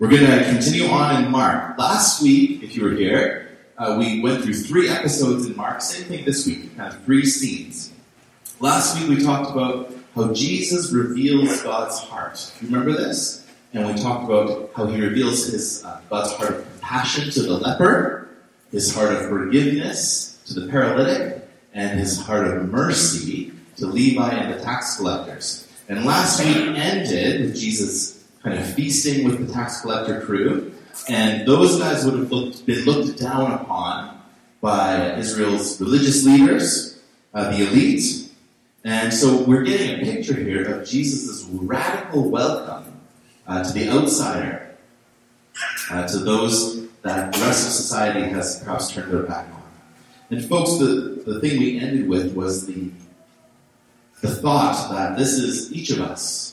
We're going to continue on in Mark. Last week, if you were here, uh, we went through three episodes in Mark. Same thing this week, kind of three scenes. Last week, we talked about how Jesus reveals God's heart. Do you remember this? And we talked about how he reveals his uh, God's heart of compassion to the leper, his heart of forgiveness to the paralytic, and his heart of mercy to Levi and the tax collectors. And last week ended with Jesus kind of feasting with the tax collector crew, and those guys would have looked, been looked down upon by Israel's religious leaders, uh, the elite. And so we're getting a picture here of Jesus' radical welcome uh, to the outsider, uh, to those that the rest of society has perhaps turned their back on. And folks, the, the thing we ended with was the, the thought that this is each of us.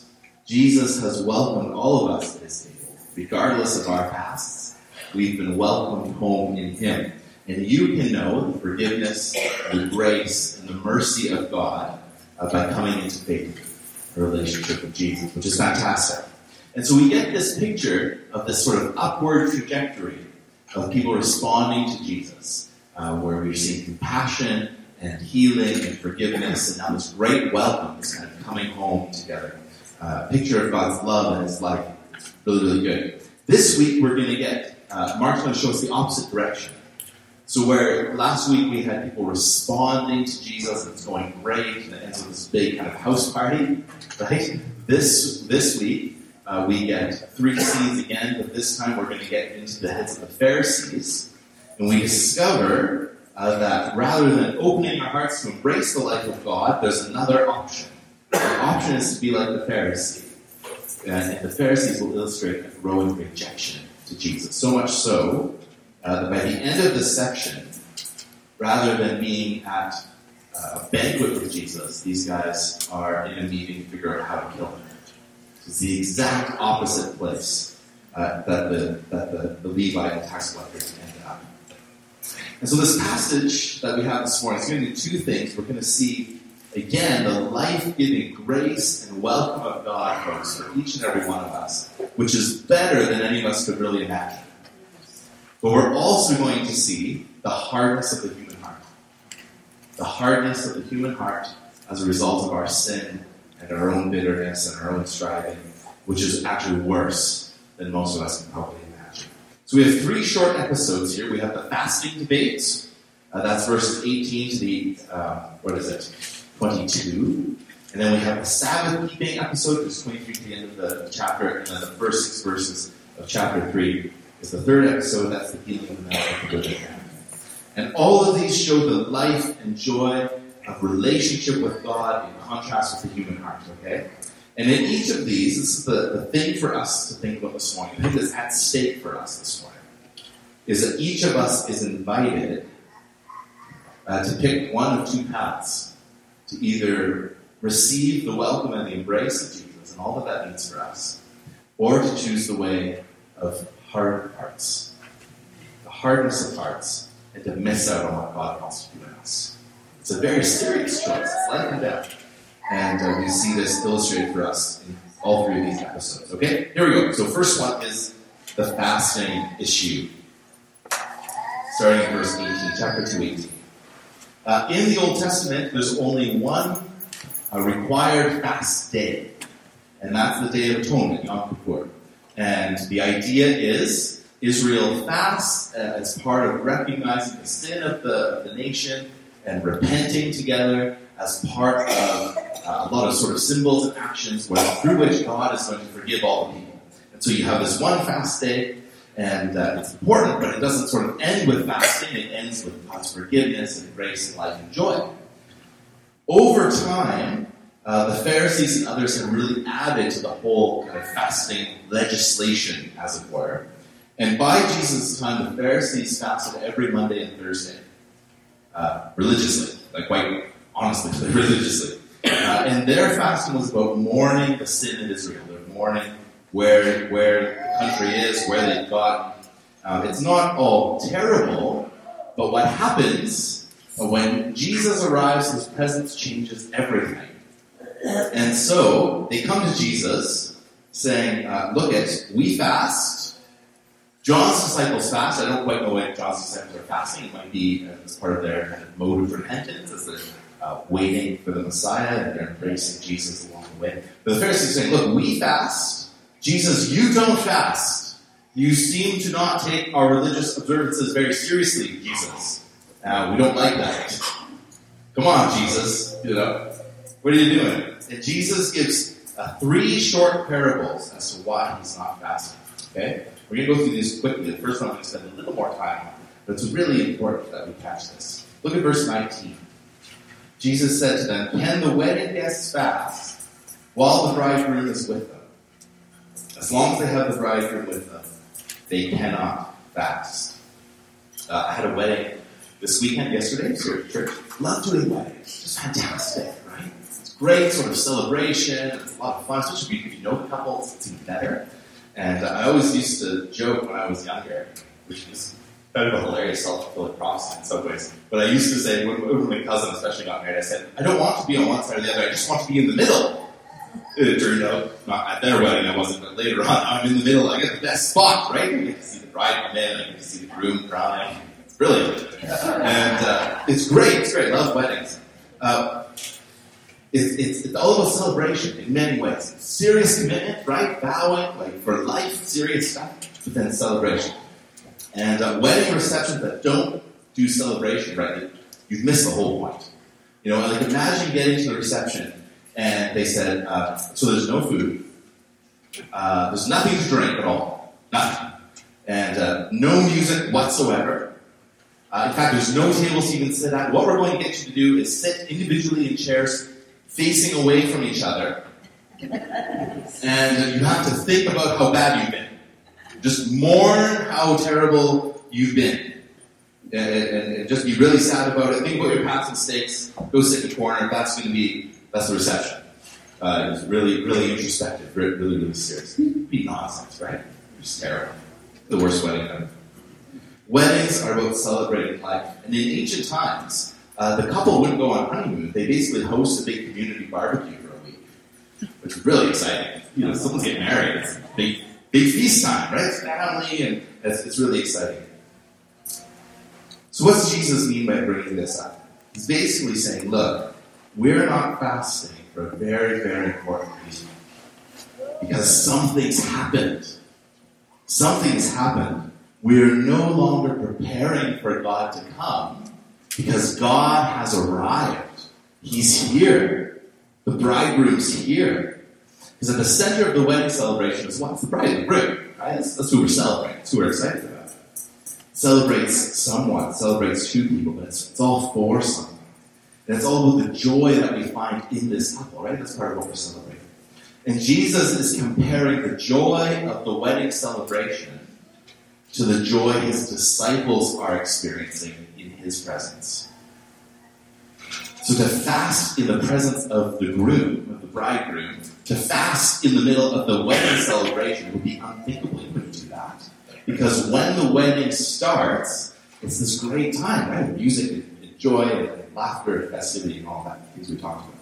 Jesus has welcomed all of us to his table, regardless of our pasts. We've been welcomed home in him. And you can know the forgiveness, the grace, and the mercy of God uh, by coming into faith, a relationship with Jesus, which is fantastic. And so we get this picture of this sort of upward trajectory of people responding to Jesus, uh, where we're seeing compassion and healing and forgiveness, and now this great welcome, this kind of coming home together. Uh, picture of God's love and His life. Really, really good. This week we're going to get, uh, Mark's going to show us the opposite direction. So where last week we had people responding to Jesus and it's going great and it ends with this big kind of house party, right? This this week uh, we get three scenes again, but this time we're going to get into the heads of the Pharisees, and we discover uh, that rather than opening our hearts to embrace the life of God, there's another option. The option is to be like the Pharisee, and the Pharisees will illustrate a growing rejection to Jesus. So much so uh, that by the end of this section, rather than being at uh, a banquet with Jesus, these guys are in a meeting to figure out how to kill him. It's the exact opposite place uh, that, the, that the, the and tax collectors ended up. And so this passage that we have this morning is going to do two things. We're going to see, again, the life-giving grace and welcome of God, folks, for each and every one of us, which is better than any of us could really imagine. But we're also going to see the hardness of the human heart. The hardness of the human heart as a result of our sin and our own bitterness and our own striving, which is actually worse than most of us can probably imagine. So we have three short episodes here. We have the fasting debate. Uh, that's verses 18 to the, uh, what is it, 22. And then we have the Sabbath keeping episode, which is 23 to the end of the chapter, and then the first six verses of chapter 3 is the third episode. That's the healing of the good And all of these show the life and joy of relationship with God in contrast with the human heart, okay? And in each of these, this is the, the thing for us to think about this morning, the thing that's at stake for us this morning, is that each of us is invited uh, to pick one of two paths to either receive the welcome and the embrace of Jesus and all that that means for us, or to choose the way of hard hearts, the hardness of hearts, and to miss out on what God wants to do in us. It's a very serious choice. It's life and death. And uh, we see this illustrated for us in all three of these episodes. Okay? Here we go. So, first one is the fasting issue. Starting in verse 18, chapter 2, 18. Uh, in the Old Testament, there's only one uh, required fast day, and that's the Day of Atonement, Yom Kippur. And the idea is Israel fasts uh, as part of recognizing the sin of the, the nation and repenting together as part of uh, a lot of sort of symbols and actions where, through which God is going to forgive all the people. And so you have this one fast day, and uh, it's important, but it doesn't sort of end with fasting. It ends with God's forgiveness and grace and life and joy. Over time, uh, the Pharisees and others have really added to the whole kind of fasting legislation, as it were. And by Jesus' time, the Pharisees fasted every Monday and Thursday uh, religiously, like quite honestly, religiously. Uh, and their fasting was about mourning the sin of Israel. They're mourning where where country is, where they've got. Um, it's not all terrible, but what happens when Jesus arrives, his presence changes everything. And so they come to Jesus saying, uh, "Look, it we fast." John's disciples fast. I don't quite know why John's disciples are fasting. It might be as part of their kind of mode of repentance, as they're uh, waiting for the Messiah and they're embracing Jesus along the way. But the Pharisees are saying, look, we fast. Jesus, you don't fast. You seem to not take our religious observances very seriously, Jesus. Uh, we don't like that. Come on, Jesus. You know, what are you doing? And Jesus gives uh, three short parables as to why he's not fasting. Okay? We're going to go through these quickly. The first one I'm going to spend a little more time on, but it's really important that we catch this. Look at verse 19. Jesus said to them, Can the wedding guests fast while the bridegroom is with them? As long as they have the bridegroom with them, they cannot fast. Uh, I had a wedding this weekend, yesterday, at church. Love doing weddings. Just fantastic, right? It's great sort of celebration. It's a lot of fun, especially if you know couples. It's even better. And uh, I always used to joke when I was younger, which is kind of a hilarious self-fulfilling prophecy in some ways. But I used to say, when, when my cousin especially got married, I said, I don't want to be on one side or the other, I just want to be in the middle. It turned out, not at their wedding I wasn't, but later on, I'm in the middle, I get the best spot, right? I get to see the bride come in, I get to see the groom crying. It's brilliant. And uh, it's great, it's great, I love weddings. Uh, it's, it's, it's all about celebration in many ways. Serious commitment, right? Vowing, like for life, serious stuff, but then celebration. And uh, wedding receptions that don't do celebration, right? You've missed the whole point. You know, like imagine getting to the reception and they said, uh, so there's no food, uh, there's nothing to drink at all, nothing, and uh, no music whatsoever. Uh, in fact, there's no tables to even sit at. What we're going to get you to do is sit individually in chairs facing away from each other. And you have to think about how bad you've been. Just mourn how terrible you've been. And, and, and just be really sad about it. Think about your past mistakes. Go sit in the corner. That's going to be, that's the reception. Uh, it's really, really introspective. Really, really, really serious. Be nonsense, right? Just terrible. The worst wedding ever. Weddings are about celebrating life. And in ancient times, uh, the couple wouldn't go on honeymoon. They basically host a big community barbecue for a week, which is really exciting. You know, someone's getting married. It's a big, big feast time, right? It's family, and it's, it's really exciting. So, what does Jesus mean by bringing this up? He's basically saying, look, we're not fasting for a very, very important reason. Because something's happened. Something's happened. We're no longer preparing for God to come because God has arrived. He's here. The bridegroom's here. Because at the center of the wedding celebration is what's the bride, the right? That's, that's who we're celebrating. That's who we're excited about. Celebrates someone, celebrates two people, but it's, it's all for someone. It's all about the joy that we find in this couple, right? That's part of what we're celebrating. And Jesus is comparing the joy of the wedding celebration to the joy his disciples are experiencing in his presence. So to fast in the presence of the groom, of the bridegroom, to fast in the middle of the wedding celebration would be unthinkable. You do that. Because when the wedding starts, it's this great time, right? Music and joy and laughter festivity and all that, things we talked about.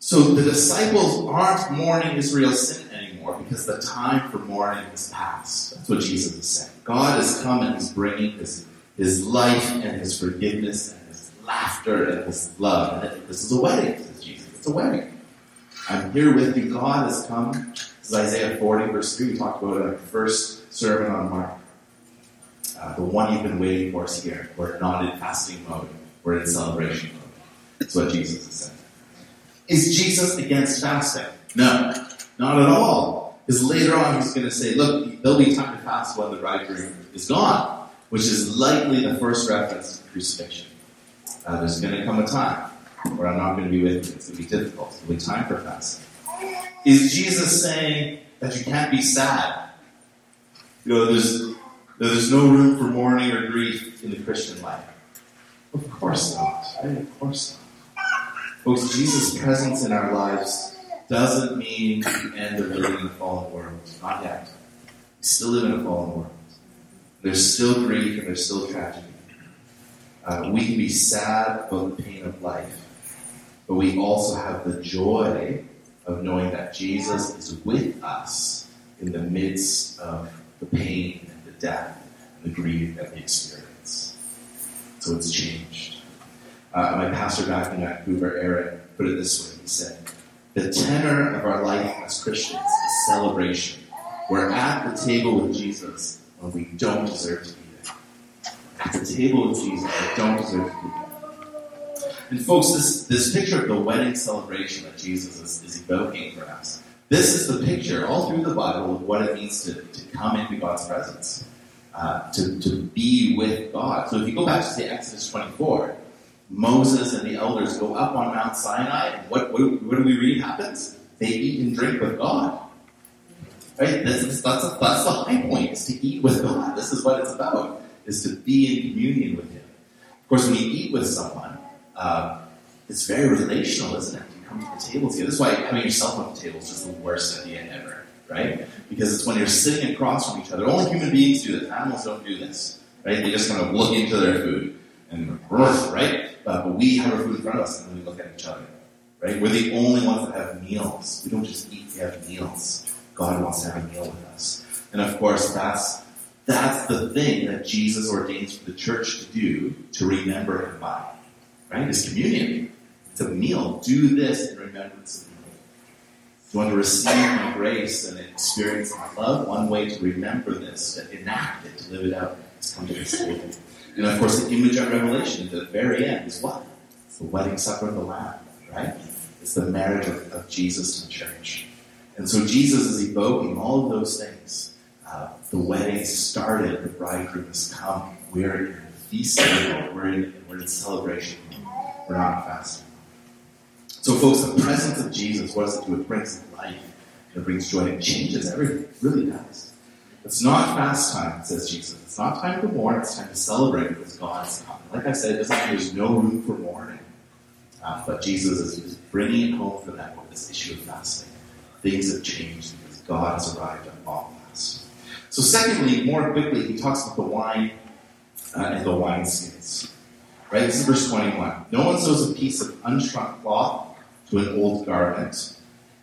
So the disciples aren't mourning Israel's sin anymore because the time for mourning has passed. That's what Jesus is saying. God has come and He's bringing His, his life and His forgiveness and His laughter and His love. And this is a wedding, says Jesus. It's a wedding. I'm here with you. God has come. This is Isaiah 40, verse 3. We talked about it in our first sermon on Mark. Uh, the one you've been waiting for is here. We're not in fasting mode. We're in celebration mode. That's what Jesus is saying. Is Jesus against fasting? No, not at all. Because later on he's going to say, look, there'll be time to fast when the bridegroom is gone, which is likely the first reference to crucifixion. Uh, there's going to come a time where I'm not going to be with you. It's going to be difficult. There'll be time for fasting. Is Jesus saying that you can't be sad? You know, there's, there's no room for mourning or grief in the Christian life. Of course not. Right? Of course not. Folks, Jesus' presence in our lives doesn't mean the end of living in a fallen world. Not yet. We still live in a fallen world. There's still grief and there's still tragedy. Uh, we can be sad about the pain of life, but we also have the joy of knowing that Jesus is with us in the midst of the pain death and the grief that we experience. So it's changed. Uh, my pastor back in Vancouver, Eric, put it this way. He said, The tenor of our life as Christians is celebration. We're at the table with Jesus when we don't deserve to be there. At the table with Jesus, we don't deserve to be there. And folks, this, this picture of the wedding celebration that Jesus is, is evoking for us, this is the picture all through the Bible of what it means to, to come into God's presence, uh, to, to be with God. So if you go back to say Exodus 24, Moses and the elders go up on Mount Sinai, and what, what, what do we read happens? They eat and drink with God. Right? This is, that's, a, that's the high point, is to eat with God. This is what it's about, is to be in communion with Him. Of course, when you eat with someone, uh, it's very relational, isn't it? Come to the table together. That's why having yourself on the table is just the worst idea ever, right? Because it's when you're sitting across from each other. Only human beings do this. Animals don't do this, right? They just kind of look into their food and right? But we have our food in front of us and we look at each other, right? We're the only ones that have meals. We don't just eat; we have meals. God wants to have a meal with us, and of course, that's that's the thing that Jesus ordains for the church to do to remember Him by right? It's communion. It's a meal. Do this in remembrance of me. If you want to receive my grace and experience my love, one way to remember this, to enact it, to live it out, is come to this table. And of course, the image of Revelation at the very end is what? It's the wedding supper of the Lamb, right? It's the marriage of, of Jesus to the church. And so Jesus is evoking all of those things. Uh, the wedding started, the bridegroom has come. We're in the feast table, we're in, we're in celebration we're not fasting. So, folks, the presence of Jesus, what does it do? It brings life. It brings joy. It changes everything. It really does. It's not fast time, says Jesus. It's not time to mourn. It's time to celebrate because God is coming. Like I said, it doesn't mean there's no room for mourning. Uh, but Jesus is, is bringing it home for them with this issue of fasting. Things have changed because God has arrived at all fast. So, secondly, more quickly, he talks about the wine uh, and the wineskins. Right? This is verse 21. No one sews a piece of unshrunk cloth to an old garment.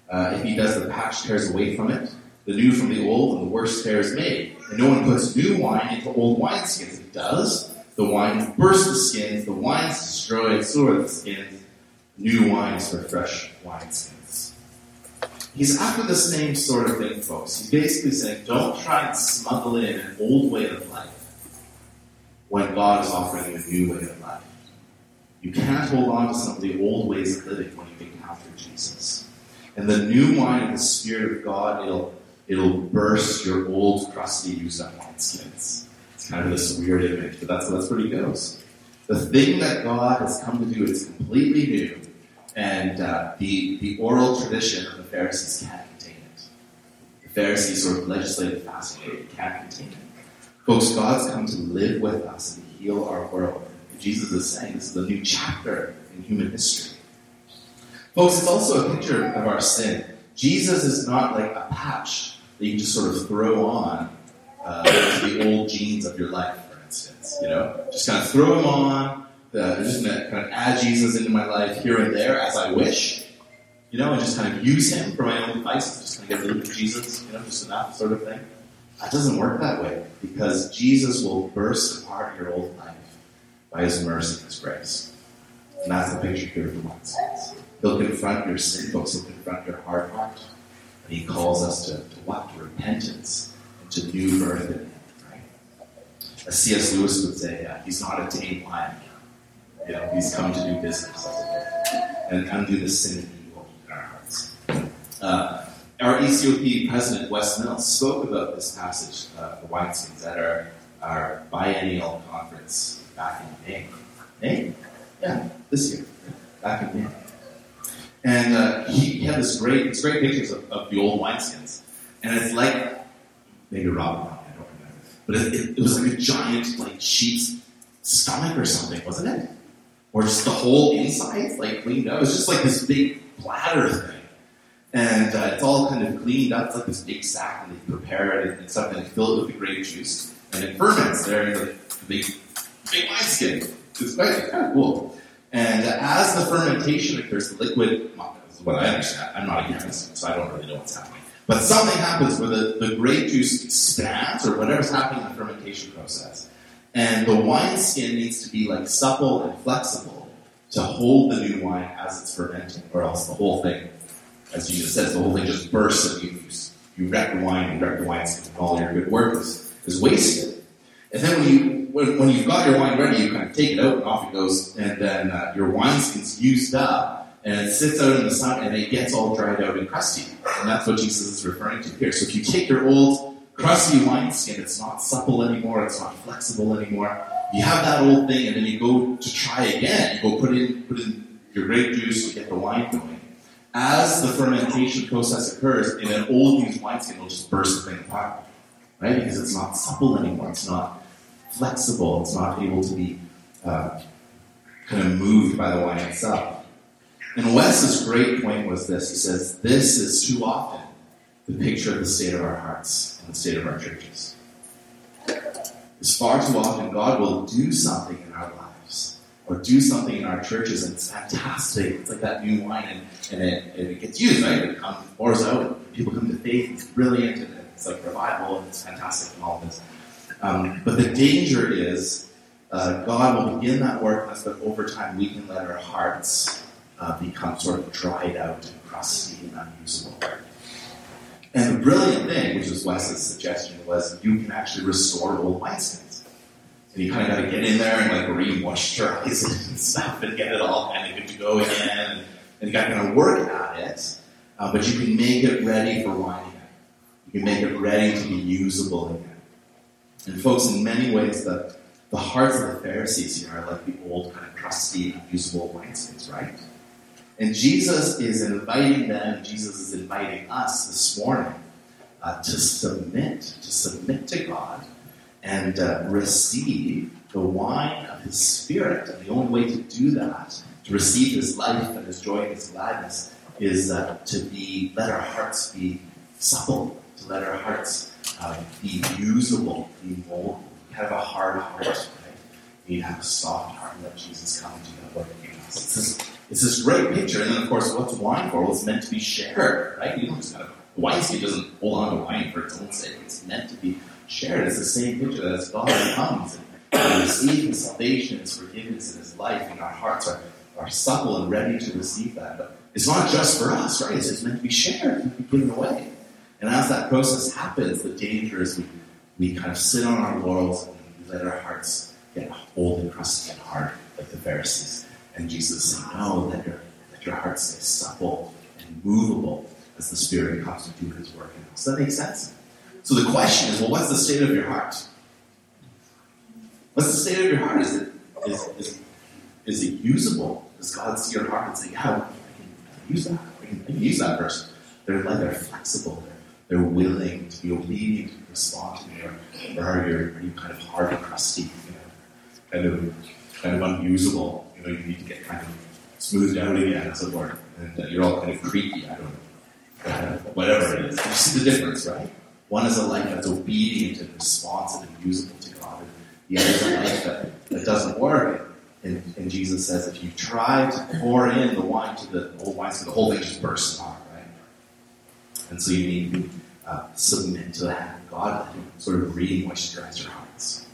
Uh, if he does, the patch tears away from it, the new from the old, and the worse tear is made. And no one puts new wine into old wineskins. If he does, the wine bursts the skins, the wine is destroyed, so are the skins. New wines for fresh wineskins. He's after the same sort of thing, folks. He's basically saying, don't try and smuggle in an old way of life when God is offering you a new way of life. You can't hold on to some of the old ways of living when you encounter Jesus. And the new wine of the Spirit of God, it'll, it'll burst your old, crusty, used up skins. It's kind of this weird image, but that's, that's where he goes. The thing that God has come to do is completely new, and uh, the, the oral tradition of the Pharisees can't contain it. The Pharisees sort of legislative fasting can't contain it. Folks, God's come to live with us and heal our world. Jesus is saying this is a new chapter in human history. Folks, it's also a picture of our sin. Jesus is not like a patch that you just sort of throw on uh, the old jeans of your life, for instance. You know, just kind of throw them on. Uh, just going to kind of add Jesus into my life here and there as I wish. You know, and just kind of use him for my own devices. Just kind of get rid of Jesus. You know, just enough sort of thing. That doesn't work that way because Jesus will burst apart your old life by his mercy and his grace. And that's the picture here from one sense. He'll confront your sin, folks. He'll confront your hard heart. And he calls us to, to what? To repentance and to new birth in him, right? As C.S. Lewis would say, uh, he's not a tame lion. You know, he's come to do business, and undo the sin and evil in our hearts. Uh, our ECOP president, Wes Mills, spoke about this passage, uh, the wineskins, at our, our biennial conference back in May. May? Yeah, this year, back in May. And uh, he had this great, this great pictures of, of, the old wineskins. And it's like, maybe Robin, I don't remember. But it, it, it was like a giant, like, sheep's stomach or something, wasn't it? Or just the whole inside, like, cleaned up. It was just like this big bladder thing. And uh, it's all kind of cleaned up. It's like this big sack, and they prepare it and stuff, and they fill it with the grape juice, and it ferments there in the big, big wineskin. It's quite kind of cool. And as the fermentation occurs, the liquid, this is what I understand, I'm not a chemist, so I don't really know what's happening. But something happens where the, the grape juice expands or whatever's happening in the fermentation process. And the wine skin needs to be like supple and flexible to hold the new wine as it's fermenting, or else the whole thing, as Jesus says, the whole thing just bursts and you, you wreck the wine, you wreck the wine skin, and all your good work is, is wasted. And then when you when, when you've got your wine ready, you kind of take it out and off it goes, and then uh, your wineskin's used up, and it sits out in the sun, and it gets all dried out and crusty. And that's what Jesus is referring to here. So if you take your old crusty wineskin, it's not supple anymore, it's not flexible anymore. You have that old thing, and then you go to try again. You go put in put in your grape juice to get the wine going. As the fermentation process occurs, in an old used wineskin, it'll just burst the thing apart, right? Because it's not supple anymore. It's not flexible. It's not able to be uh, kind of moved by the wine itself. And Wes's great point was this. He says, This is too often the picture of the state of our hearts and the state of our churches. It's far too often God will do something in our lives or do something in our churches and it's fantastic. It's like that new wine and, and, it, and it gets used, right? It comes, pours out people come to faith. It's brilliant and it's like revival and it's fantastic and all this. Um, but the danger is uh, God will begin that work in us, but over time we can let our hearts uh, become sort of dried out and crusty and unusable. And the brilliant thing, which was Wes's suggestion, was you can actually restore old wineskins. And you kind of got to get in there and like re-moisturize it and stuff and get it all kind of good to go again. And you got to kind of work at it, uh, but you can make it ready for wine again. You can make it ready to be usable again. And folks, in many ways, the, the hearts of the Pharisees here are like the old kind of crusty, unusable wineskins, right? And Jesus is inviting them, Jesus is inviting us this morning uh, to submit, to submit to God and uh, receive the wine of His Spirit. And the only way to do that, to receive His life and His joy and His gladness, is uh, to be let our hearts be supple, to let our hearts uh, be usable, be moldable. Have a hard heart, right? You need to have a soft heart, and let Jesus come into that work in us. It's this, it's this great picture, and then of course, what's wine for? Well, it's meant to be shared, right? You don't just of wine skin doesn't hold on to wine for its own sake. It's meant to be shared. It's the same picture that as God comes and we receive His salvation, His forgiveness, and His life, and our hearts are, are supple and ready to receive that. But it's not just for us, right? It's, it's meant to be shared, meant to be given away. And as that process happens, the danger is we, we kind of sit on our laurels and we let our hearts get old and crusty and hard, like the Pharisees. And Jesus said, No, let your, let your heart stay supple and movable as the Spirit comes to do His work in us. Does that make sense? So the question is, well, what's the state of your heart? What's the state of your heart? Is it is, is, is it usable? Does God see your heart and say, yeah, I can, use that. I can, I can use that person. They're like they're flexible. They're they're willing to be obedient and respond to me, or, are, you, kind of hard and crusty, you know, kind of kind of unusable? You know, you need to get kind of smoothed out again, as it were, and uh, you're all kind of creepy. I don't know, uh, whatever it is. You see the difference, right? One is a life that's obedient and responsive and usable to God, and the other is a life that, that doesn't work. And, and, Jesus says, if you try to pour in the wine to the old wine, so the whole thing just bursts apart. And so you need to uh, submit to of God sort of re-moisturize your hearts.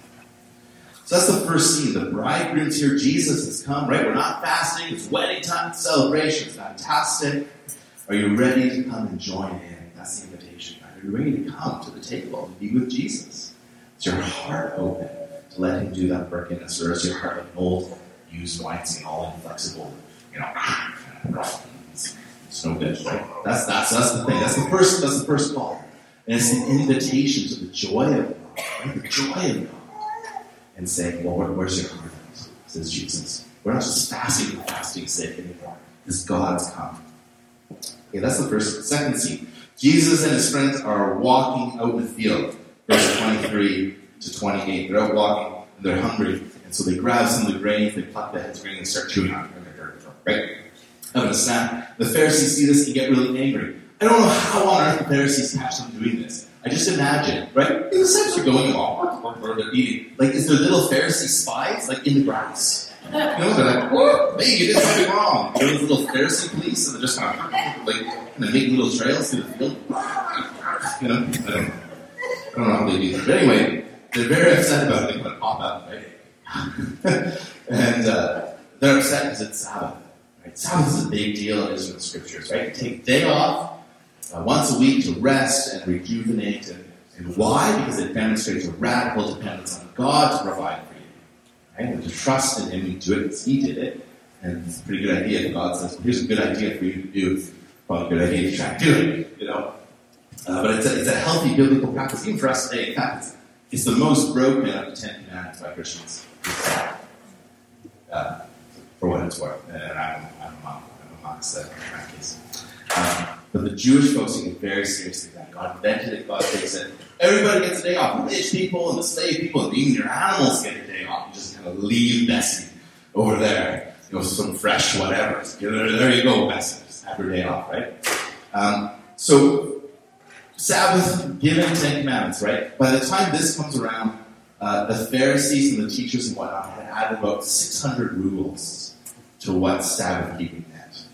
So that's the first scene. The bridegroom's here. Jesus has come, right? We're not fasting. It's wedding time. celebration. It's fantastic. Are you ready to come and join in? That's the invitation. Are you ready to come to the table and be with Jesus? Is your heart open to let him do that work in us? Or is your heart like old used wineskin, all inflexible, you know, it's no good. That's, that's, that's the thing. That's the first, that's the first call. And it's an invitation to the joy of God, right? The joy of God. And saying, well, where's your heart? Says Jesus. We're not just fasting for fasting's sake anymore. Because God's come. Okay, that's the first. Second scene. Jesus and his friends are walking out in the field. Verse 23 to 28. They're out walking and they're hungry. And so they grab some of the grains, they pluck the heads of grain and start chewing on it. Right? A snack. The Pharisees see this and get really angry. I don't know how on earth the Pharisees catch them doing this. I just imagine, right? The disciples are going along, they're eating. Like, is there little Pharisee spies, like, in the grass? You know, they're like, whoa, hey, you did something wrong. They're little Pharisee police, and they're just kind of like kind of make little trails through the field. You know, I don't, I don't know how they do that. But anyway, they're very upset about it. They want to pop out, right? and uh, they're upset because it's Sabbath. Right? Sabbath is a big deal in Israel scriptures, right? Take day off uh, once a week to rest and rejuvenate. And, and why? Because it demonstrates a radical dependence on God to provide for you. Right? And to trust in Him, you do it because He did it. And it's a pretty good idea if God says, here's a good idea for you to do. A good idea to try to do it, you know. Uh, but it's a, it's a healthy biblical practice, even for us today. In fact, it's, it's the most broken of the Ten Commandments by Christians. Uh, for what it's worth. And I'm, I'm, a, I'm a in that case. Um, but the Jewish folks take it very seriously that God invented it, God takes it. Everybody gets a day off. The rich people and the slave people and even your animals get a day off. You just kind of leave Bessie over there. You know, some fresh whatever. There you go, Bessie. Just have your day off, right? Um, so, Sabbath, given Ten Commandments, right? By the time this comes around, uh, the Pharisees and the teachers and whatnot had added about 600 rules to what Sabbath keeping meant.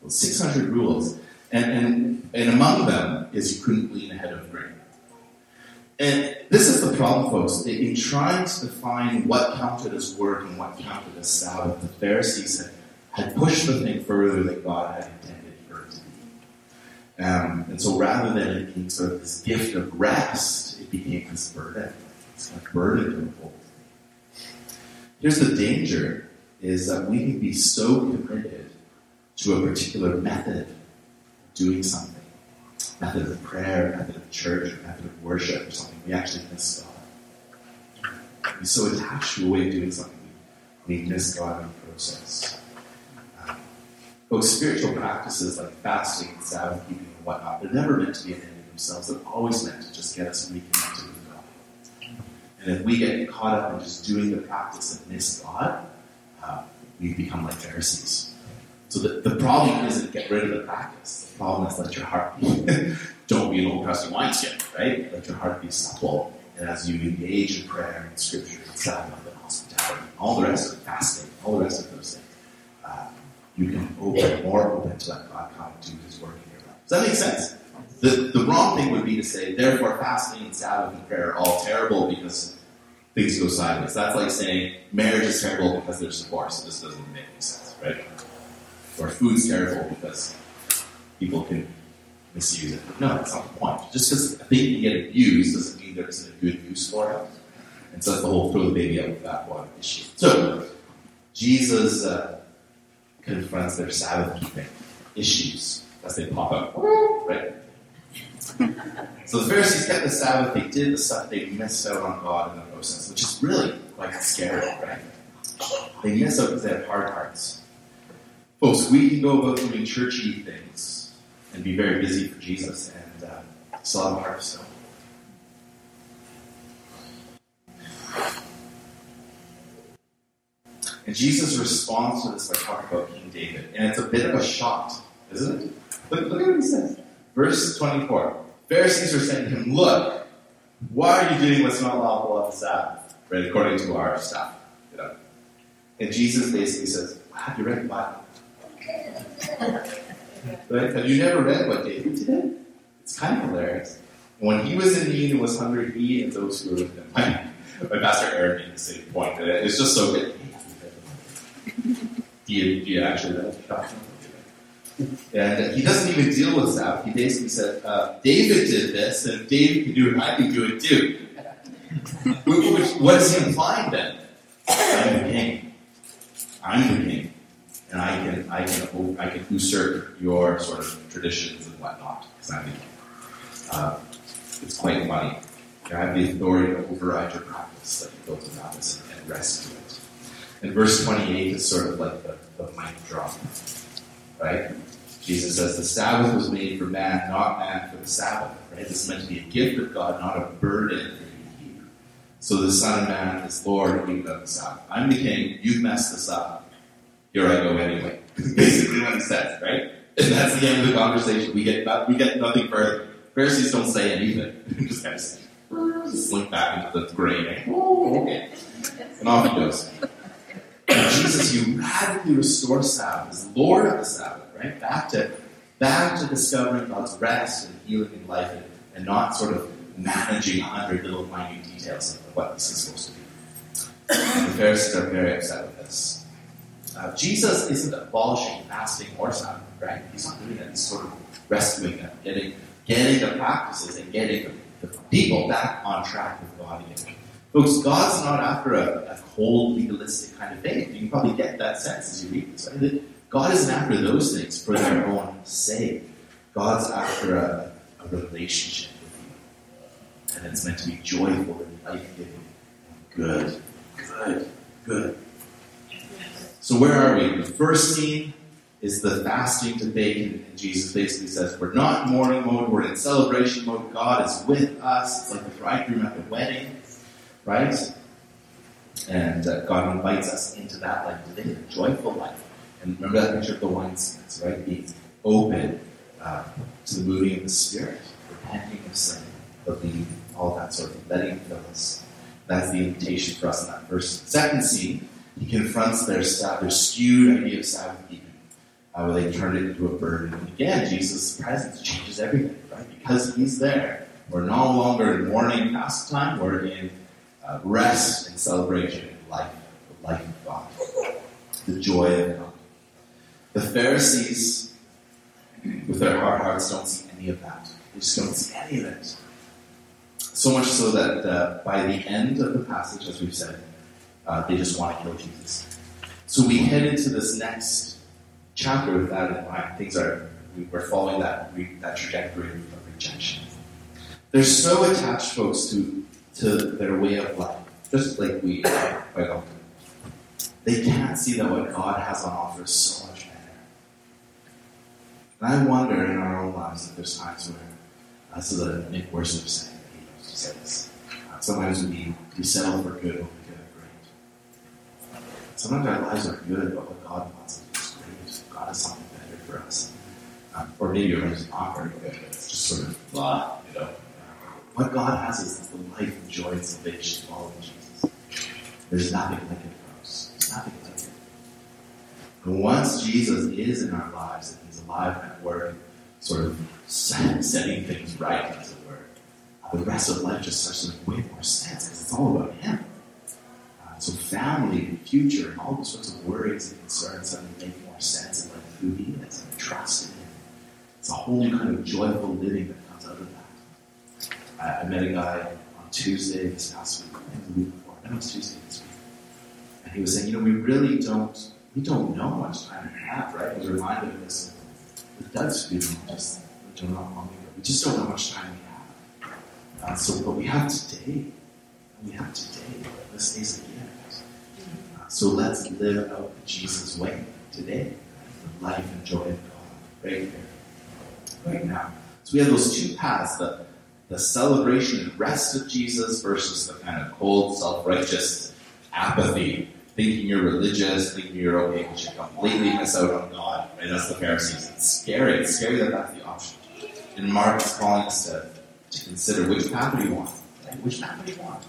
Well, 600 rules. And, and, and among them is you couldn't glean ahead of grain. And this is the problem, folks. In trying to define what counted as work and what counted as Sabbath, the Pharisees had, had pushed the thing further than God had intended for it to be. Um, and so rather than it being sort of this gift of rest, it became this burden. It's like burden to hold. Here's the danger is that we can be so committed to a particular method of doing something, method of prayer, method of church, method of worship, or something, we actually miss God. We're so attached to a way of doing something, we miss God in the process. Um, but spiritual practices like fasting and Sabbath keeping and whatnot, they're never meant to be an end in themselves. They're always meant to just get us reconnected with God. And if we get caught up in just doing the practice and miss God, uh, we become like Pharisees. So the, the problem isn't get rid of the practice. The problem is let your heart be. Don't be an old crusty wineskin, right? Let your heart be supple. And as you engage in prayer and scripture and Sabbath and hospitality, all the rest of fasting, all the rest of those things, uh, you can open more open to let God come do His work in your life. Does that make sense? The, the wrong thing would be to say, therefore, fasting and Sabbath and prayer are all terrible because things go sideways. That's like saying marriage is terrible because there's divorce. So this doesn't make any sense, right? Or food's terrible because people can misuse it. No, that's not the point. Just because a thing can get abused doesn't mean there isn't a good use for it. And so that's the whole throw the baby out with that one issue. So, Jesus uh, confronts their Sabbath keeping issues as they pop up, right? so the Pharisees kept the Sabbath, they did the stuff, they missed out on God process, which is really quite scary, right? They miss out because they have hard hearts. Folks, we can go about doing churchy things and be very busy for Jesus and uh, still have a heart of stone. And Jesus responds to this by talking about King David. And it's a bit of a shot, isn't it? Look, look at what he says. Verse 24. Pharisees are saying to him, Look, why are you doing what's not lawful on the Sabbath? Right, according to our stuff. You know? And Jesus basically says, Have you read the Bible? right? Have you never read what David did? It's kind of hilarious. When he was in need and was hungry, he and those who were with him. My pastor Aaron made the same point. It's just so good. Do you, do you actually? And he doesn't even deal with Sabbath. He basically said, uh, David did this, and if David can do it, I can do it too. what is he implying then? I'm the king. I'm the king. And I can, I can, I can usurp your sort of traditions and whatnot, because I'm the king. Uh, it's quite funny. I have the authority to override your practice that you built in Baptist and, and rescue it. And verse 28 is sort of like the, the mic drop. Right? Jesus says the Sabbath was made for man, not man for the Sabbath. Right? This is meant to be a gift of God, not a burden for you to keep. So the Son of Man is Lord even of the Sabbath. I'm the king, you've messed this up. Here I go anyway. Basically what he says, right? And that's the end of the conversation. We get we get nothing further. Pharisees don't say anything. just kind of slink back into the grain. Oh, okay. And off he goes. Jesus, you radically restore Sabbath as Lord of the Sabbath, right? Back to back to discovering God's rest and healing in life and, and not sort of managing a hundred little minute details of what this is supposed to be. The Pharisees are very upset with this. Uh, Jesus isn't abolishing fasting or Sabbath, right? He's not doing that. He's sort of rescuing them, getting getting the practices and getting the, the people back on track with God again. Folks, God's not after a, a, cold, legalistic kind of thing. You can probably get that sense as you read this. Right? God isn't after those things for their own sake. God's after a, a relationship with you. And it's meant to be joyful and life giving. Good. Good. Good. So where are we? The first scene is the fasting to bake, and Jesus basically says, We're not in mourning mode, we're in celebration mode. God is with us. It's like the bridegroom at the wedding right? And uh, God invites us into that life today, a joyful life. And remember that picture of the wineskins, right? Being open uh, to the moving of the Spirit, repenting of sin, believing, all that sort of thing, letting fill us. That's the invitation for us in that first. Second scene, he confronts their, their skewed idea of Sabbath keeping, uh, where they turn it into a burden. And again, Jesus' presence changes everything, right? Because He's there. We're no longer in mourning pastime, we're in uh, rest and celebration in life, the life of God, the joy of God. The Pharisees, with their hard hearts, don't see any of that. They just don't see any of it. So much so that uh, by the end of the passage, as we've said, uh, they just want to kill Jesus. So we head into this next chapter with that in mind. Things are, we're following that, that trajectory of rejection. They're so attached, folks, to to their way of life, just like we are quite often. They can't see that what God has on offer is so much. And I wonder in our own lives if there's times where, uh, this is a Nick Worship saying, he loves to say this, uh, sometimes we, we settle for good when we get great. Sometimes our lives are good, but what God wants is great. God has something better for us. Um, or maybe just not very good. It's just sort of blah, you know. What God has is the life and joy and salvation following Jesus. There's nothing like it for us. There's nothing like it. And once Jesus is in our lives alive and at work, sort of setting things right, as it were, the rest of life just starts to make way more sense because it's all about Him. Uh, so family and future and all those sorts of worries and concerns suddenly make more sense and like who He is and trust in Him. It's a whole kind of joyful living that comes out of that. I, met a guy on Tuesday this past week, think the week before. No, it was Tuesday this week. And he was saying, you know, we really don't, we don't know how much time we have, right? He was reminded of this Doug's funeral just how long ago. We just don't know how much time we have. Uh, so, but we have today. We have today. This day's a gift. Uh, so let's live out the Jesus way today. The life and joy of God right here, right now. So we have those two paths, the the celebration and rest of Jesus versus the kind of cold, self-righteous apathy, thinking you're religious, thinking you're okay, but you completely miss out on God. Right? That's the Pharisees. It's scary. It's scary that that's the option. And Mark is calling us to, to consider which path do you want? Right? Which path do you want?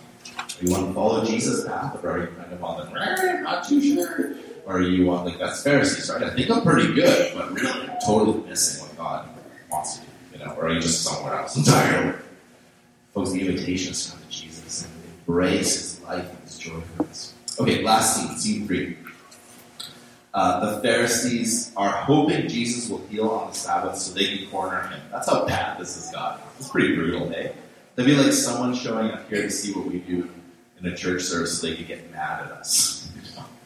Do you want to follow Jesus' path, or are you kind of on the eh, not too sure? Or you want like that's Pharisees, right? I think I'm pretty good, but really I'm totally missing what God wants to do, you know, or are you just somewhere else entirely? Folks, the invitation is to come to Jesus and embrace his life and his joy for us. Okay, last scene, scene three. Uh, the Pharisees are hoping Jesus will heal on the Sabbath so they can corner him. That's how bad this has gotten. It's pretty brutal, hey? That'd be like someone showing up here to see what we do in a church service so they could get mad at us.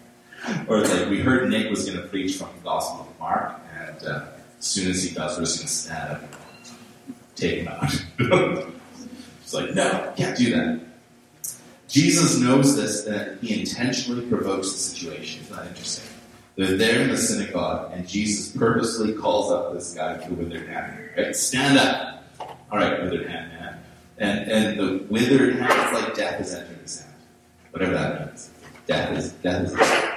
or like we heard Nick was going to preach from the Gospel of Mark, and uh, as soon as he does, we're just going to stand up and take him out. It's like, no, can't do that. Jesus knows this, that he intentionally provokes the situation. Isn't that interesting? They're there in the synagogue, and Jesus purposely calls up this guy with a withered hand. Right? Stand up. All right, withered hand, man. And, and the withered hand, it's like death is entering his hand. Whatever that means. Death is, death is.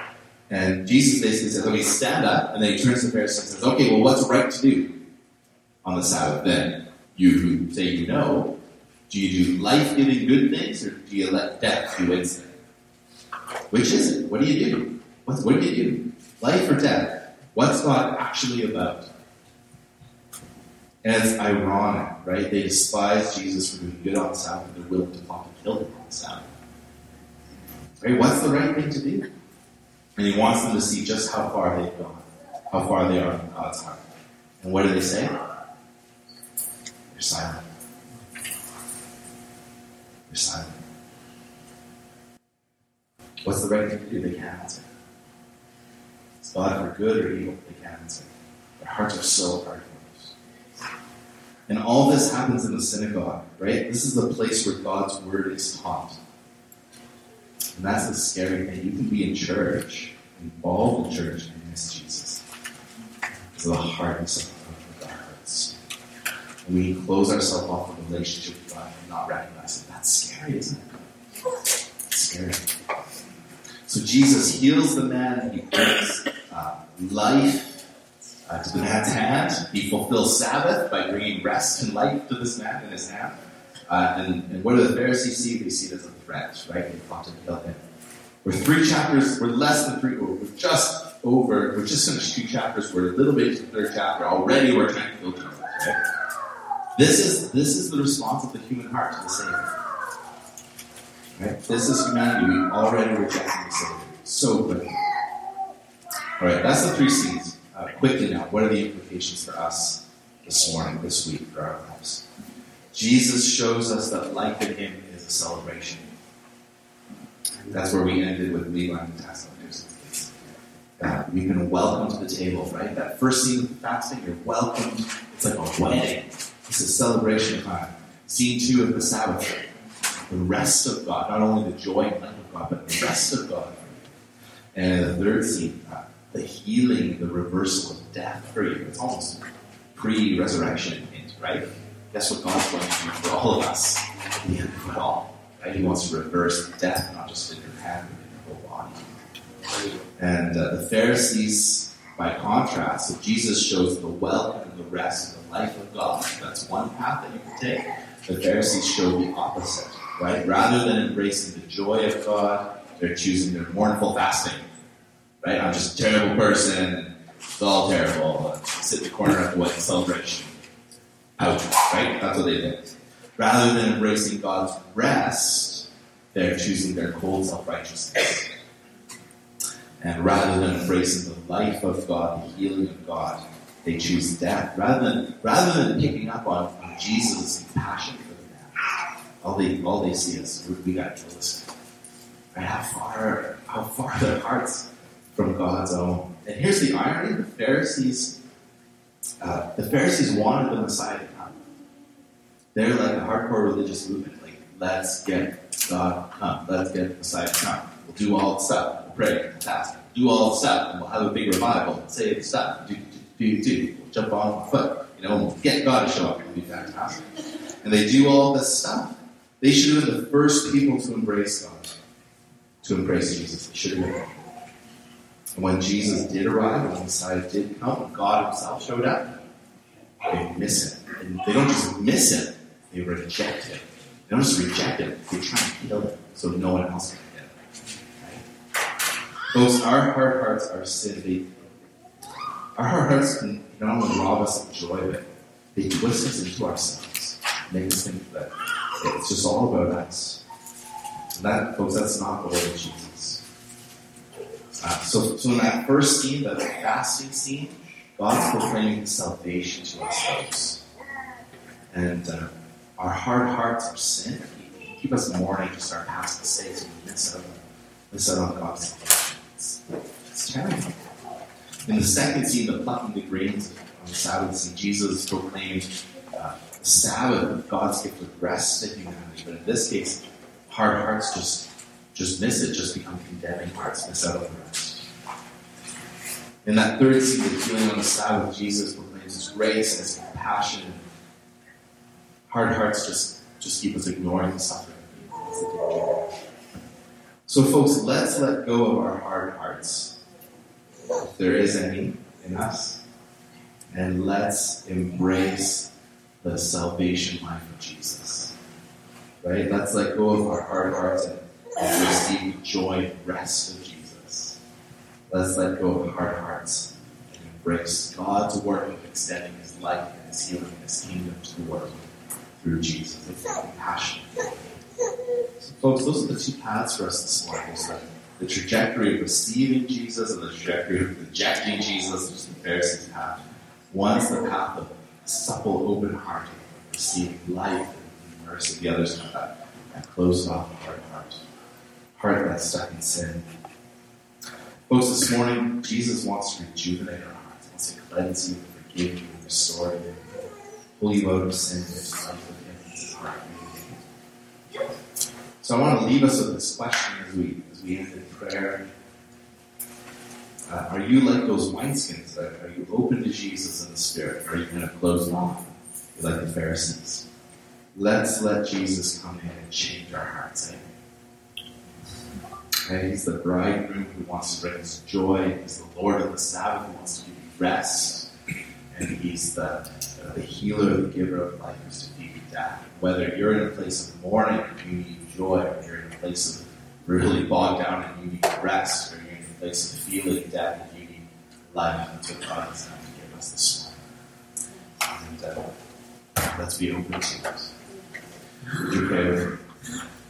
And Jesus basically says, okay, stand up. And then he turns to the Pharisees and says, okay, well, what's right to do on the Sabbath then? You who say you know, do you do life giving good things or do you let death do its thing? Which is it? What do you do? What, what do you do? Life or death? What's God actually about? And it's ironic, right? They despise Jesus for doing good on the Sabbath, and they're willing to plot to kill him on the Sabbath. Right? What's the right thing to do? And he wants them to see just how far they've gone, how far they are from God's heart. And what do they say? They're silent. They're silent. What's the right thing to do? They can't answer. Is God for good or evil? They can't answer. Their hearts are so hard for us. and all this happens in the synagogue, right? This is the place where God's word is taught. And that's the scary thing. You can be in church, involved in church, and miss Jesus. Because the hardness of our hearts. We close ourselves off from relationship with God and not recognize it. That's scary, isn't it? It's scary. So Jesus heals the man and he brings uh, life uh, to the man's hand. He fulfills Sabbath by bringing rest and life to this man in his hand. Uh, and, and, what do the Pharisees see? They see it as a threat, right? They plot to kill him. We're three chapters, we're less than three, we're just over, we're just finished two chapters, we're a little bit into the third chapter. Already we're trying to kill right? This is, this is the response of the human heart to the Savior. Right? This is humanity. We already rejected the Savior. So quickly. Alright, that's the three C's uh, quickly now, what are the implications for us this morning, this week, for our lives? Jesus shows us that life in Him is a celebration. That's where we ended with Levi and Tessa. That we've been welcomed to the table, right? That first scene of fasting, you're welcomed. It's like a wedding. It's a celebration time. Scene two of the Sabbath, the rest of God, not only the joy and life of God, but the rest of God. And the third scene, uh, the healing, the reversal of death for you. It's almost pre-resurrection hint, right? That's what God's going to do for all of us at the end of it all. Right? He wants to reverse death, not just in your head, but in your whole body. And uh, the Pharisees, by contrast, so Jesus shows the welcome and the rest of the life of God. That's one path that you can take. The Pharisees show the opposite, right? Rather than embracing the joy of God, they're choosing their mournful fasting right? I'm just a terrible person. It's all terrible. I Sit in the corner at the wedding celebration. Out, right? That's what they did. Rather than embracing God's rest, they're choosing their cold self-righteousness. And rather than embracing the life of God, the healing of God, they choose death. Rather than rather than picking up on, Jesus' compassion all they all they see is we got to this. Right? How far how far their hearts from God's own. And here's the irony: the Pharisees, uh, the Pharisees wanted the Messiah to come. They're like a hardcore religious movement. Like, let's get God come. Let's get the Messiah to come. We'll do all the stuff. We'll pray, we'll fast, We'll do all the stuff, and we'll have a big revival. Say the stuff. Do, do, do, do. We'll jump on the foot. You know, we'll get God to show up. It'll be fantastic. And they do all this stuff. They should have been the first people to embrace God, to embrace Jesus. They should have been. And when Jesus did arrive, when the Messiah did come, God Himself showed up, they miss Him. And they don't just miss Him, they reject Him. They don't just reject Him, they try to kill Him so no one else can get Him. Folks, our hard hearts are sin Our hard hearts can not only rob us of joy, but they twist us into ourselves, make us think that it's just all about us. And that, folks, that's not the way of Jesus. Uh, so, so in that first scene, the fasting scene, God's proclaiming salvation to ourselves. And uh, our hard hearts are sin. Keep us mourning just our past mistakes and we miss out on, miss out on God's salvation. It's, terrible. In the second scene, the plucking the grains on the Sabbath scene, Jesus proclaimed uh, Sabbath, God's gift of rest to humanity. But in this case, hard hearts just just miss it, just become condemning hearts, miss out on rest. In that third scene, of healing on the Sabbath, Jesus proclaims his grace and his compassion. Hard hearts just, just keep us ignoring the suffering So, folks, let's let go of our hard hearts, if there is any in us, and let's embrace the salvation life of Jesus. Right? Let's let go of our hard hearts and and receive joy and rest of Jesus. Let's let go of hard hearts and embrace God's work of extending His life and His healing and His kingdom to the world through Jesus. Let's be compassionate. So, folks, those are the two paths for us this morning. There's the, trajectory of receiving Jesus and the trajectory of rejecting Jesus, which is the Pharisees' path. One is the path of supple, open heart, receiving life and mercy. The other is that, that closed off hard heart, heart that's stuck in sin. Folks, this morning, Jesus wants to rejuvenate our hearts. He wants to cleanse you, forgive you, restore you, pull you out of sin, give life with Him. So I want to leave us with this question as we as we end in prayer. Uh, are you like those wineskins? Are, are you open to Jesus in the Spirit? Are you kind of closed off? Like the Pharisees. Let's let Jesus come in and change our hearts. Amen. Okay, he's the bridegroom who wants to bring us joy. He's the Lord of the Sabbath who wants to give you rest. And he's the, uh, the healer, the giver of life who's to give you death. Whether you're in a place of mourning and you need joy, or you're in a place of really bogged down and you need rest, or place of feeling that you need life, what God has to give us this morning. And uh, let's be open to with me?